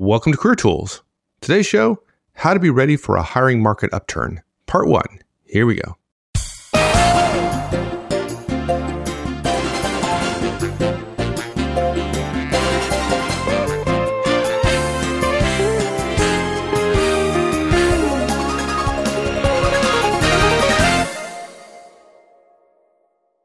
Welcome to Career Tools. Today's show How to Be Ready for a Hiring Market Upturn, Part 1. Here we go.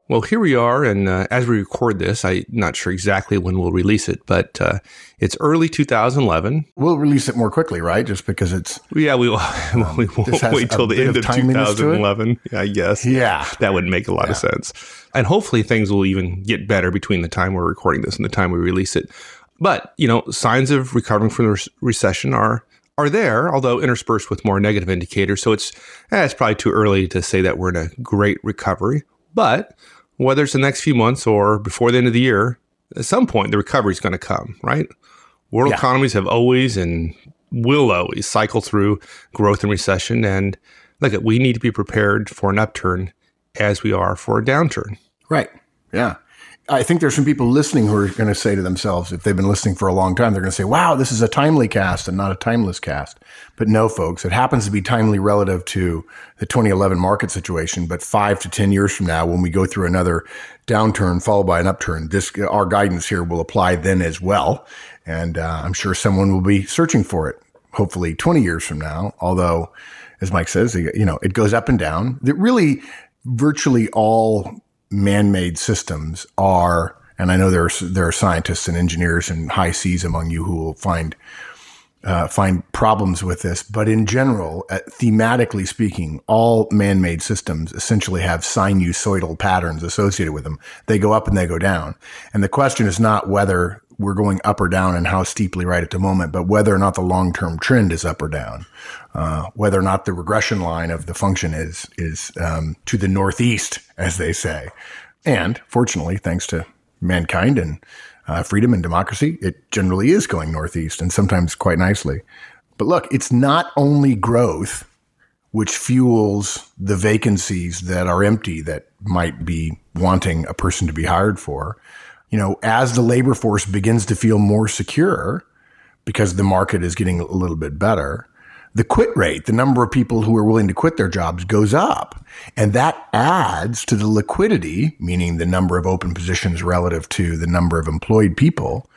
Well, here we are, and uh, as we record this, I'm not sure exactly when we'll release it, but uh, it's early 2011. We'll release it more quickly, right? Just because it's yeah, we will. we won't wait till the end of, of 2011. I guess. Yeah, that would make a lot yeah. of sense, and hopefully things will even get better between the time we're recording this and the time we release it. But you know, signs of recovering from the recession are are there, although interspersed with more negative indicators. So it's eh, it's probably too early to say that we're in a great recovery, but whether it's the next few months or before the end of the year, at some point the recovery is going to come, right? World yeah. economies have always and will always cycle through growth and recession. And look, we need to be prepared for an upturn as we are for a downturn. Right. Yeah. I think there's some people listening who are going to say to themselves, if they've been listening for a long time, they're going to say, wow, this is a timely cast and not a timeless cast. But no, folks, it happens to be timely relative to the 2011 market situation. But five to 10 years from now, when we go through another downturn followed by an upturn, this, our guidance here will apply then as well. And uh, I'm sure someone will be searching for it, hopefully 20 years from now. Although, as Mike says, you know, it goes up and down. That really virtually all man-made systems are, and I know there are, there are scientists and engineers and high seas among you who will find uh, find problems with this, but in general, uh, thematically speaking, all man-made systems essentially have sinusoidal patterns associated with them. They go up and they go down, and the question is not whether we're going up or down and how steeply right at the moment, but whether or not the long-term trend is up or down, uh, whether or not the regression line of the function is is um, to the northeast, as they say. And fortunately, thanks to mankind and uh, freedom and democracy, it generally is going northeast and sometimes quite nicely. But look, it's not only growth which fuels the vacancies that are empty that might be wanting a person to be hired for you know, as the labor force begins to feel more secure because the market is getting a little bit better, the quit rate, the number of people who are willing to quit their jobs goes up. And that adds to the liquidity, meaning the number of open positions relative to the number of employed people.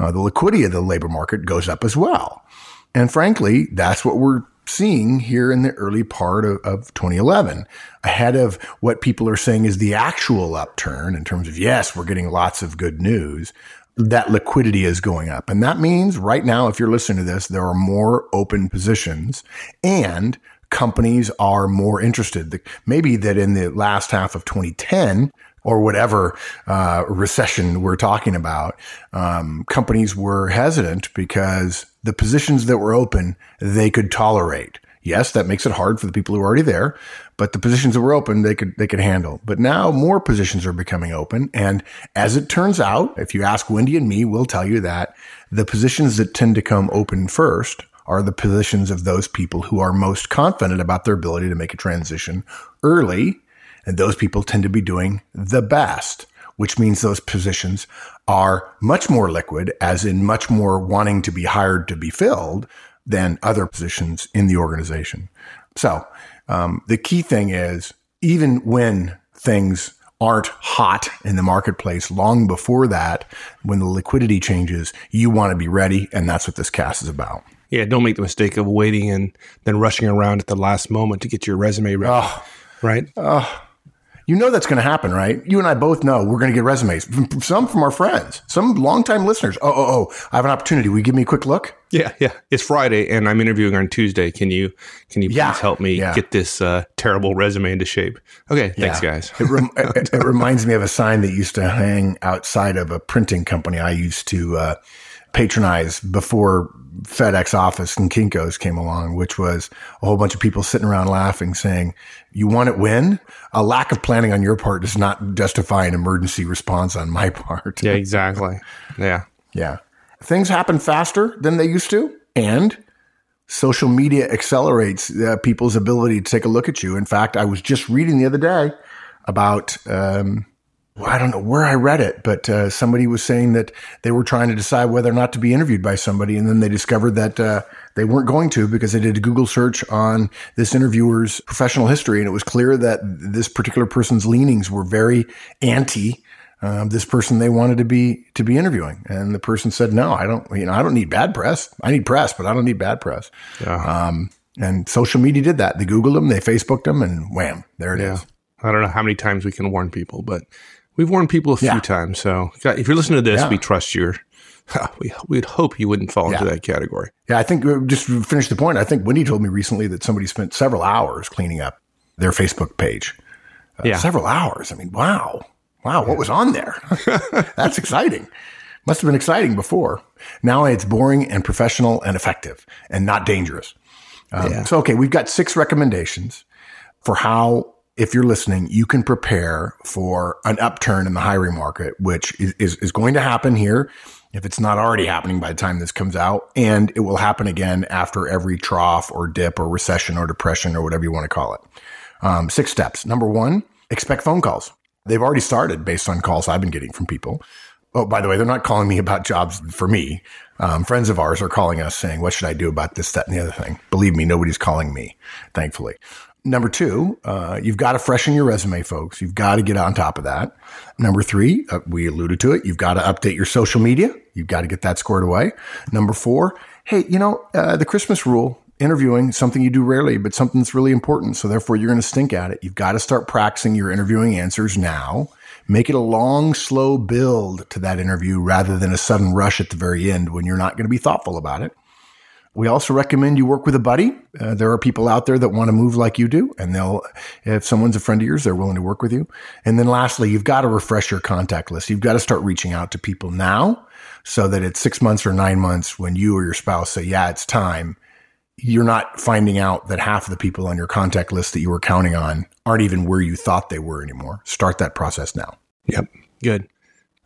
Uh, the liquidity of the labor market goes up as well. And frankly, that's what we're seeing here in the early part of, of 2011, ahead of what people are saying is the actual upturn in terms of, yes, we're getting lots of good news. That liquidity is going up. And that means right now, if you're listening to this, there are more open positions and companies are more interested. Maybe that in the last half of 2010, or whatever uh, recession we're talking about, um, companies were hesitant because the positions that were open they could tolerate. Yes, that makes it hard for the people who are already there, but the positions that were open they could they could handle. But now more positions are becoming open, and as it turns out, if you ask Wendy and me, we'll tell you that the positions that tend to come open first are the positions of those people who are most confident about their ability to make a transition early and those people tend to be doing the best, which means those positions are much more liquid, as in much more wanting to be hired to be filled than other positions in the organization. So um, the key thing is even when things aren't hot in the marketplace long before that, when the liquidity changes, you want to be ready. And that's what this cast is about. Yeah, don't make the mistake of waiting and then rushing around at the last moment to get your resume ready. Oh, right? Oh, you know that's going to happen, right? You and I both know we're going to get resumes. Some from our friends, some longtime listeners. Oh, oh, oh! I have an opportunity. Will you give me a quick look? Yeah, yeah. It's Friday, and I'm interviewing on Tuesday. Can you can you please yeah, help me yeah. get this uh, terrible resume into shape? Okay, thanks, yeah. guys. it, rem- it, it, reminds me of a sign that used to hang outside of a printing company I used to uh, patronize before FedEx office and Kinko's came along, which was a whole bunch of people sitting around laughing, saying, "You want it when?" A lack of planning on your part does not justify an emergency response on my part. yeah, exactly. Yeah, yeah. Things happen faster than they used to, and social media accelerates uh, people's ability to take a look at you. In fact, I was just reading the other day about um, I don't know where I read it, but uh, somebody was saying that they were trying to decide whether or not to be interviewed by somebody, and then they discovered that uh, they weren't going to because they did a Google search on this interviewer's professional history, and it was clear that this particular person's leanings were very anti. Um, this person they wanted to be to be interviewing, and the person said, "No, I don't. You know, I don't need bad press. I need press, but I don't need bad press." Yeah. Um, and social media did that. They Googled them, they Facebooked them, and wham, there it yeah. is. I don't know how many times we can warn people, but we've warned people a few Yeah. times. So if you're listening to this, Yeah. we trust you. We we'd hope you wouldn't fall into that category. Yeah, I think uh, just to finish the point. I think Wendy told me recently that somebody spent several hours cleaning up their Facebook page. Uh, Yeah. several hours. I mean, wow, wow, what was on there? That's exciting. Must have been exciting before. Now it's boring and professional and effective and not dangerous. Um, Yeah. So, okay, we've got six recommendations for how, if you're listening, you can prepare for an upturn in the hiring market, which is, is, is going to happen here if it's not already happening by the time this comes out. And it will happen again after every trough or dip or recession or depression or whatever you want to call it. Um, six steps. Number one, expect phone calls. They've already started based on calls I've been getting from people. Oh, by the way, they're not calling me about jobs for me. Um, friends of ours are calling us saying, what should I do about this, that, and the other thing? Believe me, nobody's calling me, thankfully. Number two, uh, you've got to freshen your resume, folks. You've got to get on top of that. Number three, uh, we alluded to it. You've got to update your social media. You've got to get that squared away. Number four, hey, you know, uh, the Christmas rule, interviewing, something you do rarely, but something that's really important. So therefore you're going to stink at it. You've got to start practicing your interviewing answers now. Make it a long, slow build to that interview rather than a sudden rush at the very end when you're not going to be thoughtful about it. We also recommend you work with a buddy. Uh, there are people out there that want to move like you do, and they'll, if someone's a friend of yours, they're willing to work with you. And then lastly, you've got to refresh your contact list. You've got to start reaching out to people now so that it's six months or nine months when you or your spouse say, yeah, it's time. You're not finding out that half of the people on your contact list that you were counting on aren't even where you thought they were anymore. Start that process now. Yep. Good.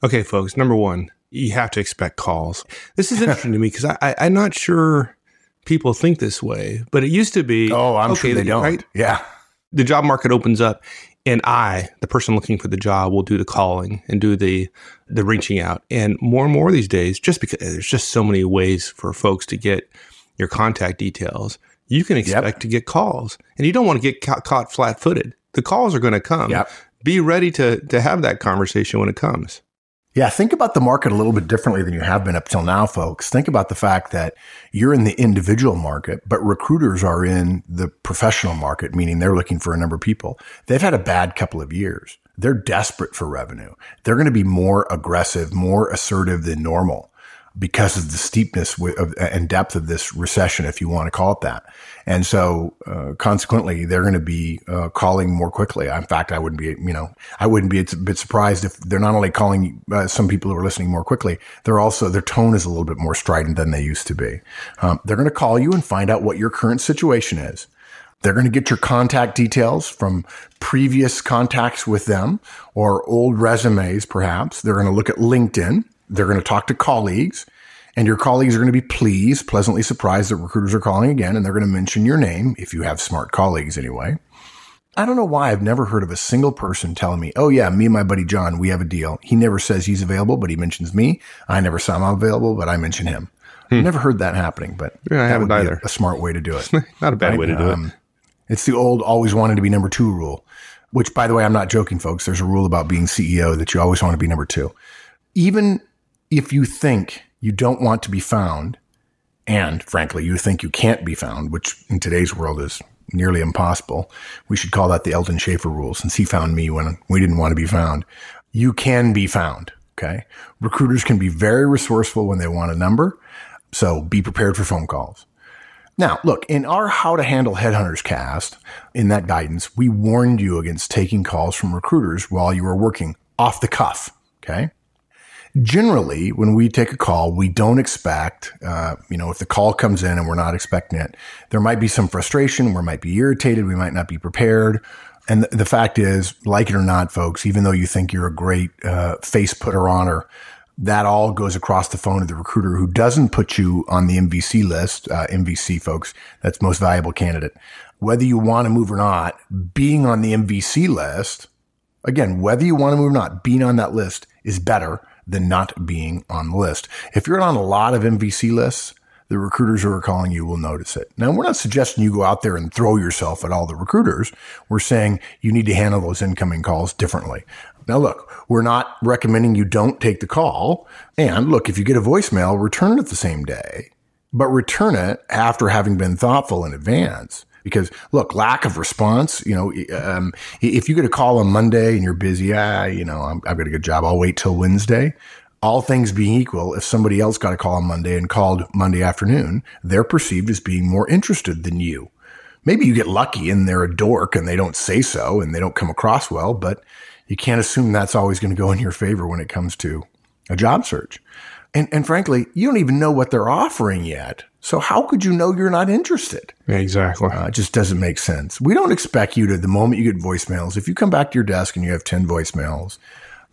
Okay, folks. Number one, you have to expect calls. This is interesting to me because I, I, I'm not sure people think this way, but it used to be. Oh, I'm okay, sure they don't. right? Yeah. The job market opens up, and I, the person looking for the job, will do the calling and do the the reaching out. And more and more these days, just because there's just so many ways for folks to get your contact details, you can expect to get calls, and you don't want to get ca- caught flat footed. The calls are going to come. Yep. Be ready to to have that conversation when it comes. Yeah, think about the market a little bit differently than you have been up till now, folks. Think about the fact that you're in the individual market, but recruiters are in the professional market, meaning they're looking for a number of people. They've had a bad couple of years. They're desperate for revenue. They're going to be more aggressive, more assertive than normal because of the steepness of, and depth of this recession, if you want to call it that. And so, uh, consequently, they're going to be uh, calling more quickly. In fact, I wouldn't be, you know, I wouldn't be a bit surprised if they're not only calling uh, some people who are listening more quickly, they're also their tone is a little bit more strident than they used to be. Um, they're going to call you and find out what your current situation is. They're going to get your contact details from previous contacts with them or old resumes, perhaps. They're going to look at LinkedIn. They're going to talk to colleagues and your colleagues are going to be pleased, pleasantly surprised that recruiters are calling again. And they're going to mention your name if you have smart colleagues anyway. I don't know why I've never heard of a single person telling me, Oh yeah, me and my buddy John, we have a deal. He never says he's available, but he mentions me. I never saw him available, but I mention him. I've Never heard that happening, but Yeah, I that haven't would be either. a, a smart way to do it. Not a bad Right? way to do Um, it. It's the old always wanted to be number two rule, which by the way, I'm not joking, folks. There's a rule about being CEO that you always want to be number two. Even if you think you don't want to be found, and frankly, you think you can't be found, which in today's world is nearly impossible. We should call that the Eldon Schaefer rule since he found me when we didn't want to be found. You can be found. Okay. Recruiters can be very resourceful when they want a number. So be prepared for phone calls. Now, look, in our How to Handle Headhunters cast, in that guidance, we warned you against taking calls from recruiters while you were working off the cuff. Okay. Generally, when we take a call, we don't expect, uh, you know, if the call comes in and we're not expecting it, there might be some frustration. We might be irritated. We might not be prepared. And th- the fact is, like it or not, folks, even though you think you're a great uh, face putter honor, that all goes across the phone to the recruiter who doesn't put you on the MVC list, uh, MVC folks, that's most valuable candidate. Whether you want to move or not, being on the MVC list Again, whether you want to move or not, being on that list is better than not being on the list. If you're on a lot of MVC lists, the recruiters who are calling you will notice it. Now, we're not suggesting you go out there and throw yourself at all the recruiters. We're saying you need to handle those incoming calls differently. Now, look, we're not recommending you don't take the call. And look, if you get a voicemail, return it the same day, but return it after having been thoughtful in advance. Because look, lack of response, you know, um, if you get a call on Monday and you're busy, ah, you know, i have got a good job. I'll wait till Wednesday. All things being equal, if somebody else got a call on Monday and called Monday afternoon, they're perceived as being more interested than you. Maybe you get lucky and they're a dork and they don't say so and they don't come across well, but you can't assume that's always going to go in your favor when it comes to a job search. And, and frankly, you don't even know what they're offering yet. So how could you know you're not interested? Yeah, exactly. Uh, it just doesn't make sense. We don't expect you to, the moment you get voicemails, if you come back to your desk and you have 10 voicemails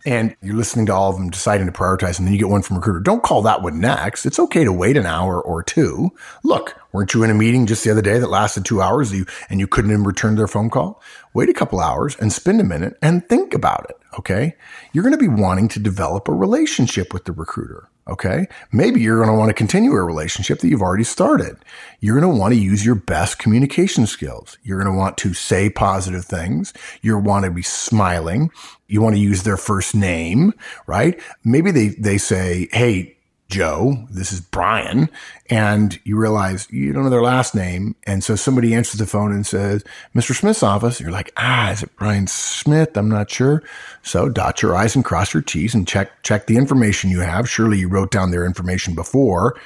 and you're listening to all of them, deciding to prioritize, and then you get one from a recruiter, don't call that one next. It's okay to wait an hour or two. Look, weren't you in a meeting just the other day that lasted two hours and you couldn't even return their phone call? Wait a couple hours and spend a minute and think about it. Okay. You're going to be wanting to develop a relationship with the recruiter. Okay. Maybe you're going to want to continue a relationship that you've already started. You're going to want to use your best communication skills. You're going to want to say positive things. You want to be smiling. You want to use their first name, right? Maybe they, they say, Hey, Joe, this is Brian, and you realize you don't know their last name. And so somebody answers the phone and says, Mr. Smith's office. You're like, ah, is it Brian Smith? I'm not sure. So dot your I's and cross your T's and check, check the information you have. Surely you wrote down their information before.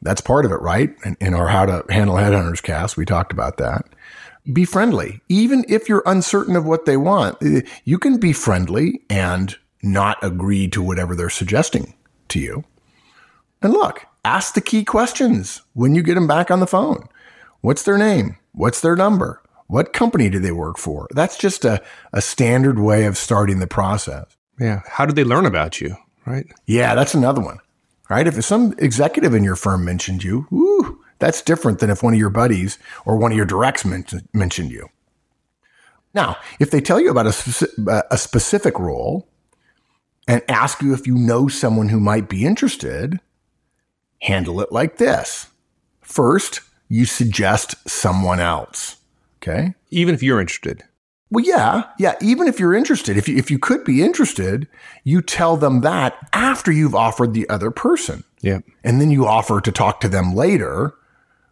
That's part of it, right? In, in our How to Handle Headhunters cast, we talked about that. Be friendly. Even if you're uncertain of what they want, eh, you can be friendly and not agree to whatever they're suggesting to you. And look, ask the key questions when you get them back on the phone. What's their name? What's their number? What company do they work for? That's just a, a standard way of starting the process. Yeah. How did they learn about you? Right. Yeah, that's another one. Right. If some executive in your firm mentioned you, whoo, that's different than if one of your buddies or one of your directs men- mentioned you. Now, if they tell you about a, uh, a specific role and ask you if you know someone who might be interested, handle it like this. First, you suggest someone else. Okay. Even if you're interested. Well, yeah. Yeah. Even if you're interested, if you, if you could be interested, you tell them that after you've offered the other person. Yeah. And then you offer to talk to them later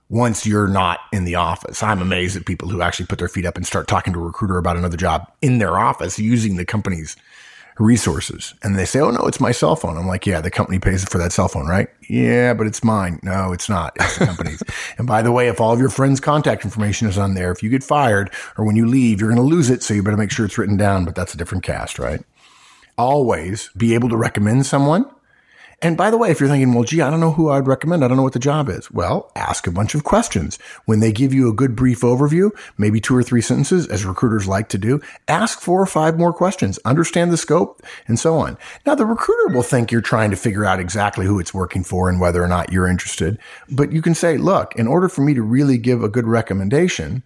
once you're not in the office. I'm amazed at people who actually put their feet up and start talking to a recruiter about another job in their office using the company's resources. And they say, Oh, no, it's my cell phone. I'm like, Yeah, the company pays for that cell phone, right? Yeah, but it's mine. No, it's not. It's the company's. and by the way, if all of your friends' contact information is on there, if you get fired or when you leave, you're going to lose it. So you better make sure it's written down, but that's a different cast, right? Always be able to recommend someone and by the way, if you're thinking, well, gee, I don't know who I'd recommend. I don't know what the job is. Well, ask a bunch of questions. When they give you a good brief overview, maybe two or three sentences, as recruiters like to do, ask four or five more questions, understand the scope and so on. Now, the recruiter will think you're trying to figure out exactly who it's working for and whether or not you're interested. But you can say, look, in order for me to really give a good recommendation,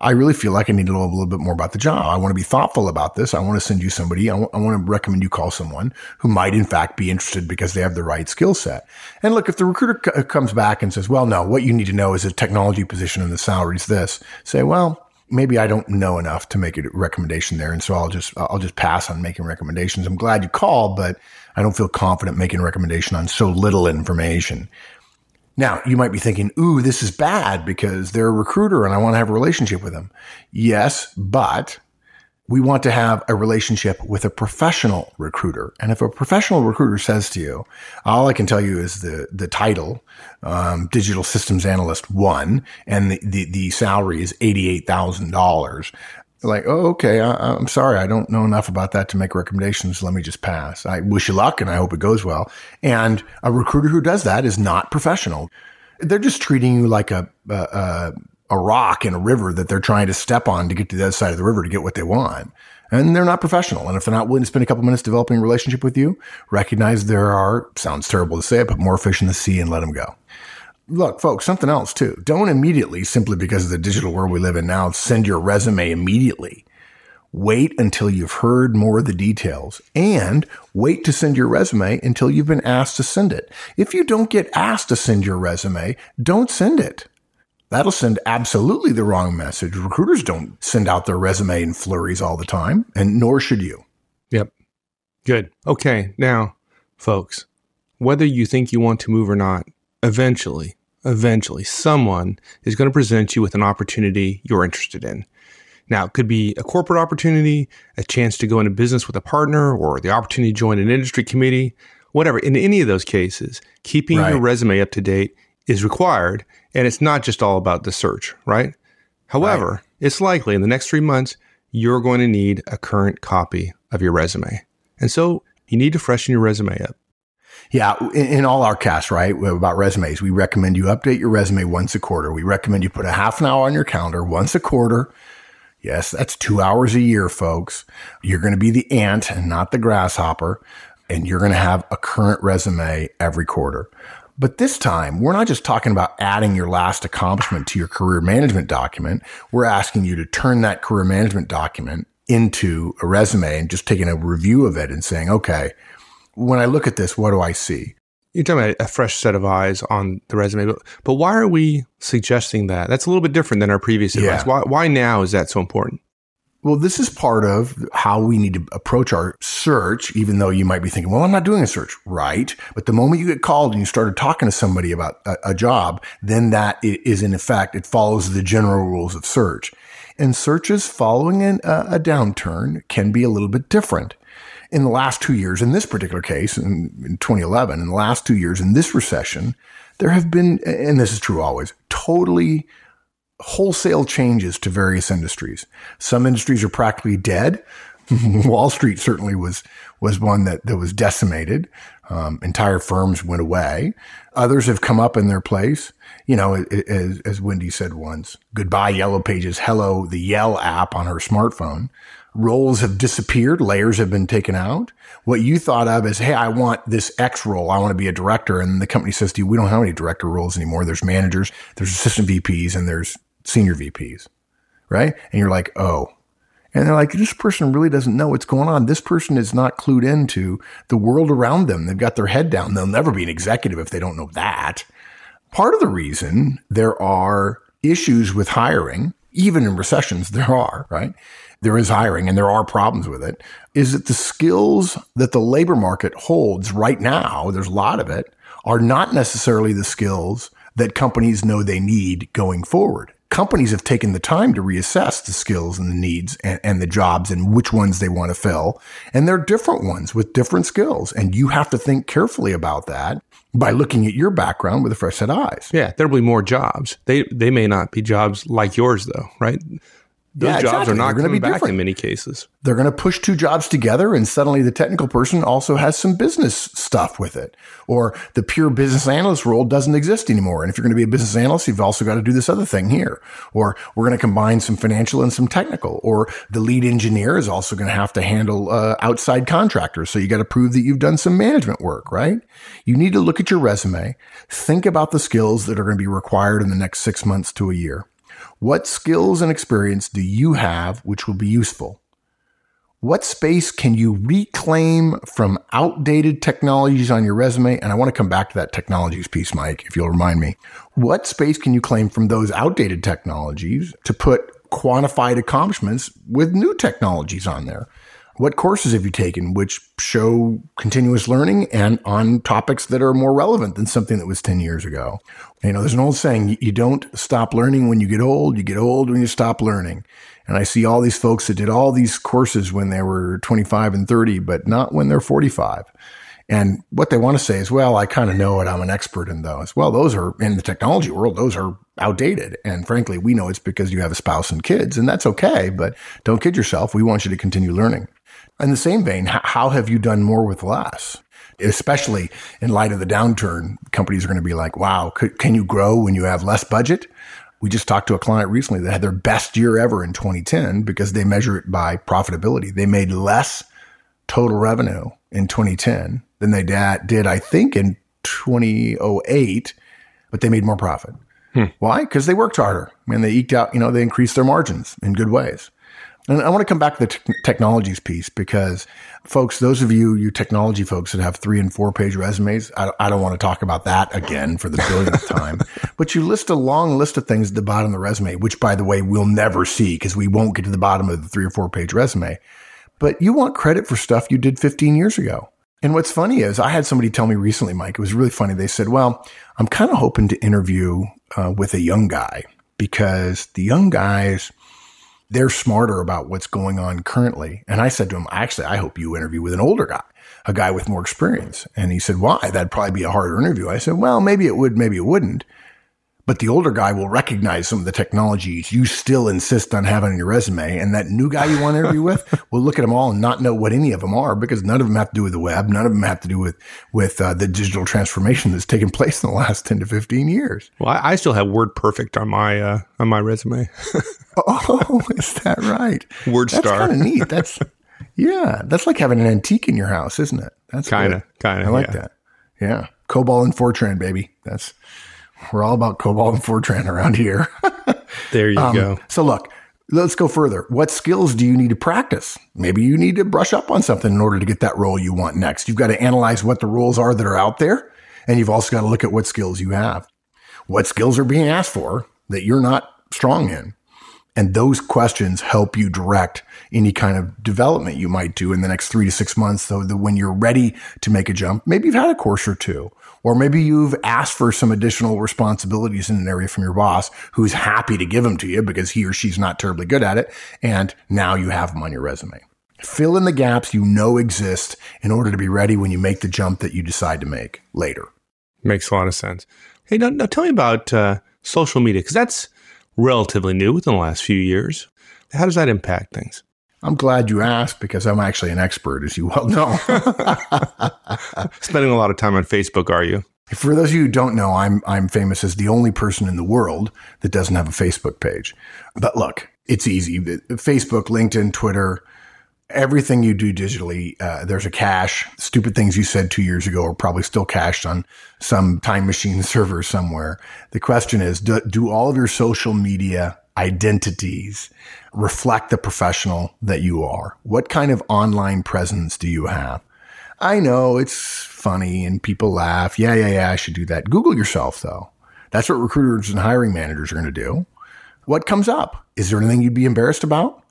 I really feel like I need to know a little bit more about the job. I want to be thoughtful about this. I want to send you somebody. I, w- I want to recommend you call someone who might in fact be interested because they have the right skill set. And look, if the recruiter c- uh, comes back and says, well, no, what you need to know is a technology position and the salary is this, say, well, maybe I don't know enough to make a recommendation there. And so I'll just, I'll just pass on making recommendations. I'm glad you called, but I don't feel confident making a recommendation on so little information. Now, you might be thinking, ooh, this is bad because they're a recruiter and I want to have a relationship with them. Yes, but we want to have a relationship with a professional recruiter. And if a professional recruiter says to you, all I can tell you is the, the title, um, digital systems analyst one, and the, the, the salary is $88,000 like, oh, okay, I, am sorry, I don't know enough about that to make recommendations. Let me just pass. I wish you luck and I hope it goes well. And a recruiter who does that is not professional. They're just treating you like a, a, a rock in a river that they're trying to step on to get to the other side of the river to get what they want. And they're not professional. And if they're not willing to spend a couple minutes developing a relationship with you, recognize there are, sounds terrible to say it, but more fish in the sea and let them go look, folks, something else too. Don't immediately, simply because of the digital world we live in now, send your resume immediately. Wait until you've heard more of the details and wait to send your resume until you've been asked to send it. If you don't get asked to send your resume, don't send it. That'll send absolutely the wrong message. Recruiters don't send out their resume in flurries all the time, and nor should you. Yep. Good. Okay. Now, folks, whether you think you want to move or not, eventually, eventually, someone is going to present you with an opportunity you're interested in. Now, it could be a corporate opportunity, a chance to go into business with a partner, or the opportunity to join an industry committee, whatever. In any of those cases, keeping right. your resume up to date is required. And it's not just all about the search, right? However, right. it's likely in the next three months, you're going to need a current copy of your resume. And so you need to freshen your resume up. Yeah, in, in, all our casts, right, about resumes, we recommend you update your resume once a quarter. We recommend you put a half an hour on your calendar once a quarter Yes, that's two hours a year, folks. You're going to be the ant and not the grasshopper, and you're going to have a current resume every quarter. But this time, we're not just talking about adding your last accomplishment to your career management document. We're asking you to turn that career management document into a resume and just taking a review of it and saying, okay, when I look at this, what do I see? you're talking about a fresh set of eyes on the resume, but, but why are we suggesting that? That's a little bit different than our previous yeah. advice. Why, why now is that so important? Well, this is part of how we need to approach our search, even though you might be thinking, well, I'm not doing a search. Right. But the moment you get called and you started talking to somebody about a, a job, then that is in effect, it follows the general rules of search. And searches following an, a downturn can be a little bit different in the last two years, in this particular case, in, in 2011, in the last two years, in this recession, there have been, and this is true always, totally wholesale changes to various industries. Some industries are practically dead. Wall Street certainly was was one that, that was decimated. Um, entire firms went away. Others have come up in their place. You know, as, as Wendy said once, goodbye Yellow Pages, hello the Yell app on her smartphone roles have disappeared, layers have been taken out. What you thought of as, hey, I want this X role, I want to be a director. And the company says to you, we don't have any director roles anymore. There's managers, there's assistant VPs, and there's senior VPs, right? And you're like, oh. And they're like, this person really doesn't know what's going on. This person is not clued into the world around them. They've got their head down. They'll never be an executive if they don't know that. Part of the reason there are issues with hiring, even in recessions, there are, right? There is hiring and there are problems with it, is that the skills that the labor market holds right now, there's a lot of it, are not necessarily the skills that companies know they need going forward. Companies have taken the time to reassess the skills and the needs and, and the jobs and which ones they want to fill. And they're different ones with different skills. And you have to think carefully about that by looking at your background with a fresh set of eyes. Yeah, there'll be more jobs. They they may not be jobs like yours though, right? Those yeah, jobs exactly. are not going to be back different. in many cases. They're going to push two jobs together, and suddenly the technical person also has some business stuff with it. Or the pure business analyst role doesn't exist anymore. And if you're going to be a business analyst, you've also got to do this other thing here. Or we're going to combine some financial and some technical. Or the lead engineer is also going to have to handle uh, outside contractors. So you got to prove that you've done some management work, right? You need to look at your resume, think about the skills that are going to be required in the next six months to a year what skills and experience do you have which will be useful? What space can you reclaim from outdated technologies on your resume? And I want to come back to that technologies piece, Mike, if you'll remind me. What space can you claim from those outdated technologies to put quantified accomplishments with new technologies on there? What courses have you taken which show continuous learning and on topics that are more relevant than something that was 10 years ago? You know, there's an old saying, you don't stop learning when you get old, you get old when you stop learning. And I see all these folks that did all these courses when they were 25 and 30, but not when they're 45. And what they want to say is, well, I kind of know it. I'm an expert in those. Well, those are in the technology world. Those are outdated. And frankly, we know it's because you have a spouse and kids and that's okay, but don't kid yourself. We want you to continue learning. In the same vein, how have you done more with less? Especially in light of the downturn, companies are going to be like, wow, can you grow when you have less budget? We just talked to a client recently that had their best year ever in 2010 because they measure it by profitability. They made less total revenue in 2010 than they did, I think, in 2008, but they made more profit. Hmm. Why? Because they worked harder I and they eked out, you know, they increased their margins in good ways. And I want to come back to the te- technologies piece because, folks, those of you, you technology folks that have three and four page resumes, I, I don't want to talk about that again for the billionth time. But you list a long list of things at the bottom of the resume, which, by the way, we'll never see because we won't get to the bottom of the three or four page resume. But you want credit for stuff you did 15 years ago. And what's funny is I had somebody tell me recently, Mike, it was really funny. They said, well, I'm kind of hoping to interview uh, with a young guy because the young guys, they're smarter about what's going on currently. And I said to him, actually, I hope you interview with an older guy, a guy with more experience. And he said, why? That'd probably be a harder interview. I said, well, maybe it would, maybe it wouldn't. But the older guy will recognize some of the technologies you still insist on having on your resume. And that new guy you want to interview with will look at them all and not know what any of them are because none of them have to do with the web. None of them have to do with, with uh, the digital transformation that's taken place in the last 10 to 15 years. Well, I, I still have WordPerfect on my, uh, on my resume. oh, is that right? Word That's kind of neat. That's, yeah, that's like having an antique in your house, isn't it? That's Kind of, kind of. I like yeah. that. Yeah. Cobol and Fortran, baby. That's, we're all about Cobol and Fortran around here. There you Um, go. So look, let's go further. What skills do you need to practice? Maybe you need to brush up on something in order to get that role you want next. You've got to analyze what the roles are that are out there. And you've also got to look at what skills you have. What skills are being asked for that you're not strong in? And those questions help you direct any kind of development you might do in the next three to six months. So that when you're ready to make a jump, maybe you've had a course or two, or maybe you've asked for some additional responsibilities in an area from your boss who's happy to give them to you because he or she's not terribly good at it. And now you have them on your resume. Fill in the gaps you know exist in order to be ready when you make the jump that you decide to make later. Makes a lot of sense. Hey, now, now tell me about uh, social media because that's relatively new within the last few years. How does that impact things? I'm glad you asked because I'm actually an expert, as you well know. Spending a lot of time on Facebook, are you? For those of you who don't know, I'm I'm famous as the only person in the world that doesn't have a Facebook page. But look, it's easy. Facebook, LinkedIn, Twitter, everything you do digitally, uh, there's a cache. Stupid things you said two years ago are probably still cached on some time machine server somewhere. The question is, do, do all of your social media identities reflect the professional that you are? What kind of online presence do you have? I know it's funny and people laugh. Yeah, yeah, yeah, I should do that. Google yourself though. That's what recruiters and hiring managers are going to do. What comes up? Is there anything you'd be embarrassed about?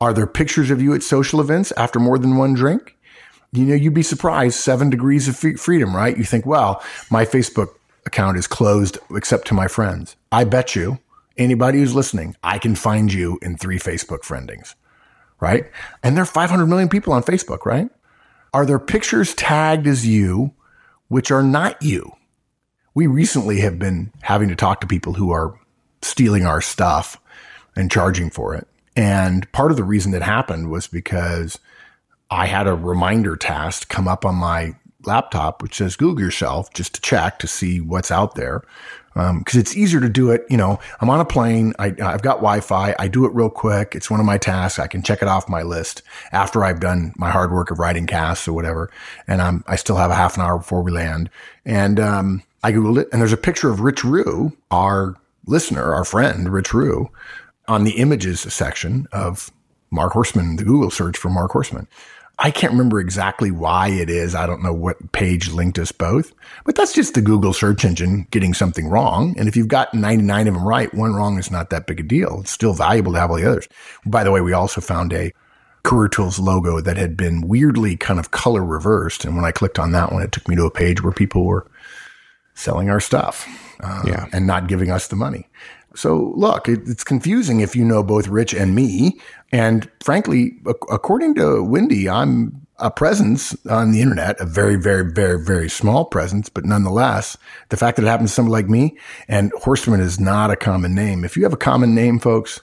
Are there pictures of you at social events after more than one drink? You know, you'd be surprised. Seven degrees of freedom, right? You think, well, my Facebook account is closed except to my friends. I bet you anybody who's listening, I can find you in three Facebook friendings, right? And there are 500 million people on Facebook, right? Are there pictures tagged as you, which are not you? We recently have been having to talk to people who are stealing our stuff and charging for it. And part of the reason that happened was because I had a reminder task come up on my laptop, which says Google yourself just to check to see what's out there. Um, cause it's easier to do it. You know, I'm on a plane. I, I've got Wi-Fi. I do it real quick. It's one of my tasks. I can check it off my list after I've done my hard work of writing casts or whatever. And I'm, I still have a half an hour before we land. And, um, I Googled it and there's a picture of Rich Rue, our listener, our friend, Rich Rue on the images section of Mark Horstman, the Google search for Mark Horstman. I can't remember exactly why it is. I don't know what page linked us both, but that's just the Google search engine getting something wrong. And if you've got 99 of them right, one wrong is not that big a deal. It's still valuable to have all the others. By the way, we also found a Career Tools logo that had been weirdly kind of color reversed. And when I clicked on that one, it took me to a page where people were selling our stuff uh, Yeah. and not giving us the money. So look, it, it's confusing if you know both Rich and me. And frankly, ac- according to Wendy, I'm a presence on the internet, a very, very, very, very small presence, but nonetheless, the fact that it happens to someone like me and Horstman is not a common name. If you have a common name, folks,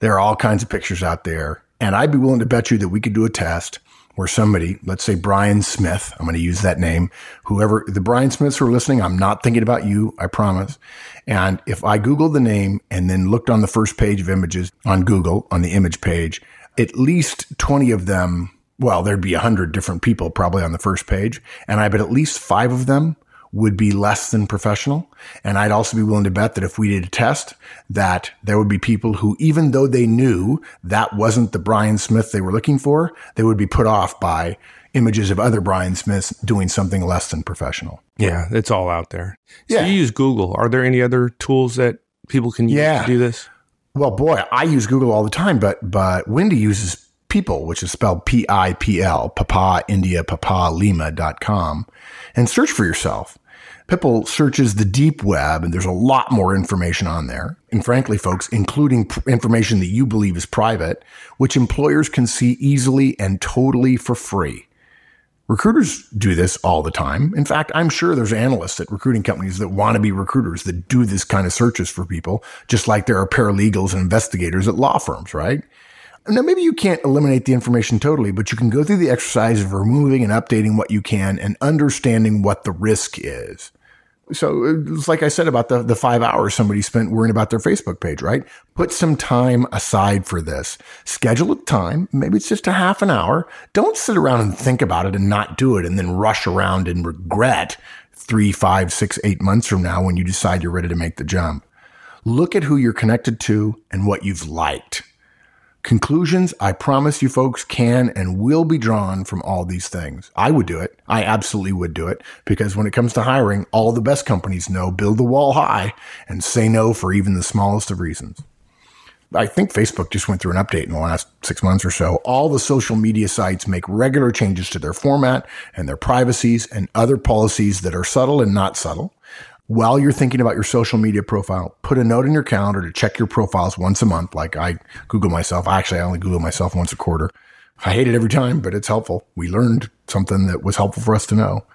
there are all kinds of pictures out there. And I'd be willing to bet you that we could do a test where somebody, let's say Brian Smith, I'm going to use that name, whoever the Brian Smiths who are listening, I'm not thinking about you, I promise. And if I Googled the name and then looked on the first page of images on Google, on the image page, at least 20 of them, well, there'd be 100 different people probably on the first page. And I bet at least five of them would be less than professional. And I'd also be willing to bet that if we did a test, that there would be people who, even though they knew that wasn't the Brian Smith they were looking for, they would be put off by images of other Brian Smiths doing something less than professional. Yeah, it's all out there. So Yeah. you use Google. Are there any other tools that people can use Yeah. to do this? Well, boy, I use Google all the time, but but Wendy uses Pipl, which is spelled P I P L, Papa India Papa Lima.com, and search for yourself. Pipl searches the deep web, and there's a lot more information on there. And frankly, folks, including information that you believe is private, which employers can see easily and totally for free. Recruiters do this all the time. In fact, I'm sure there's analysts at recruiting companies that want to be recruiters that do this kind of searches for people, just like there are paralegals and investigators at law firms, right? Now, maybe you can't eliminate the information totally, but you can go through the exercise of removing and updating what you can and understanding what the risk is. So it's like I said about the, the five hours somebody spent worrying about their Facebook page, right? Put some time aside for this. Schedule a time. Maybe it's just a half an hour. Don't sit around and think about it and not do it and then rush around and regret three, five, six, eight months from now when you decide you're ready to make the jump. Look at who you're connected to and what you've liked. Conclusions, I promise you folks, can and will be drawn from all these things. I would do it. I absolutely would do it because when it comes to hiring, all the best companies know build the wall high and say no for even the smallest of reasons. I think Facebook just went through an update in the last six months or so. All the social media sites make regular changes to their format and their privacies and other policies that are subtle and not subtle. While you're thinking about your social media profile, put a note in your calendar to check your profiles once a month. Like I Google myself. Actually, I only Google myself once a quarter. I hate it every time, but it's helpful. We learned something that was helpful for us to know.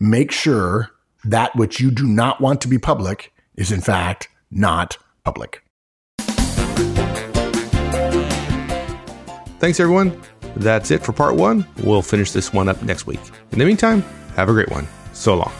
Make sure that which you do not want to be public is in fact not public. Thanks, everyone. That's it for part one. We'll finish this one up next week. In the meantime, have a great one. So long.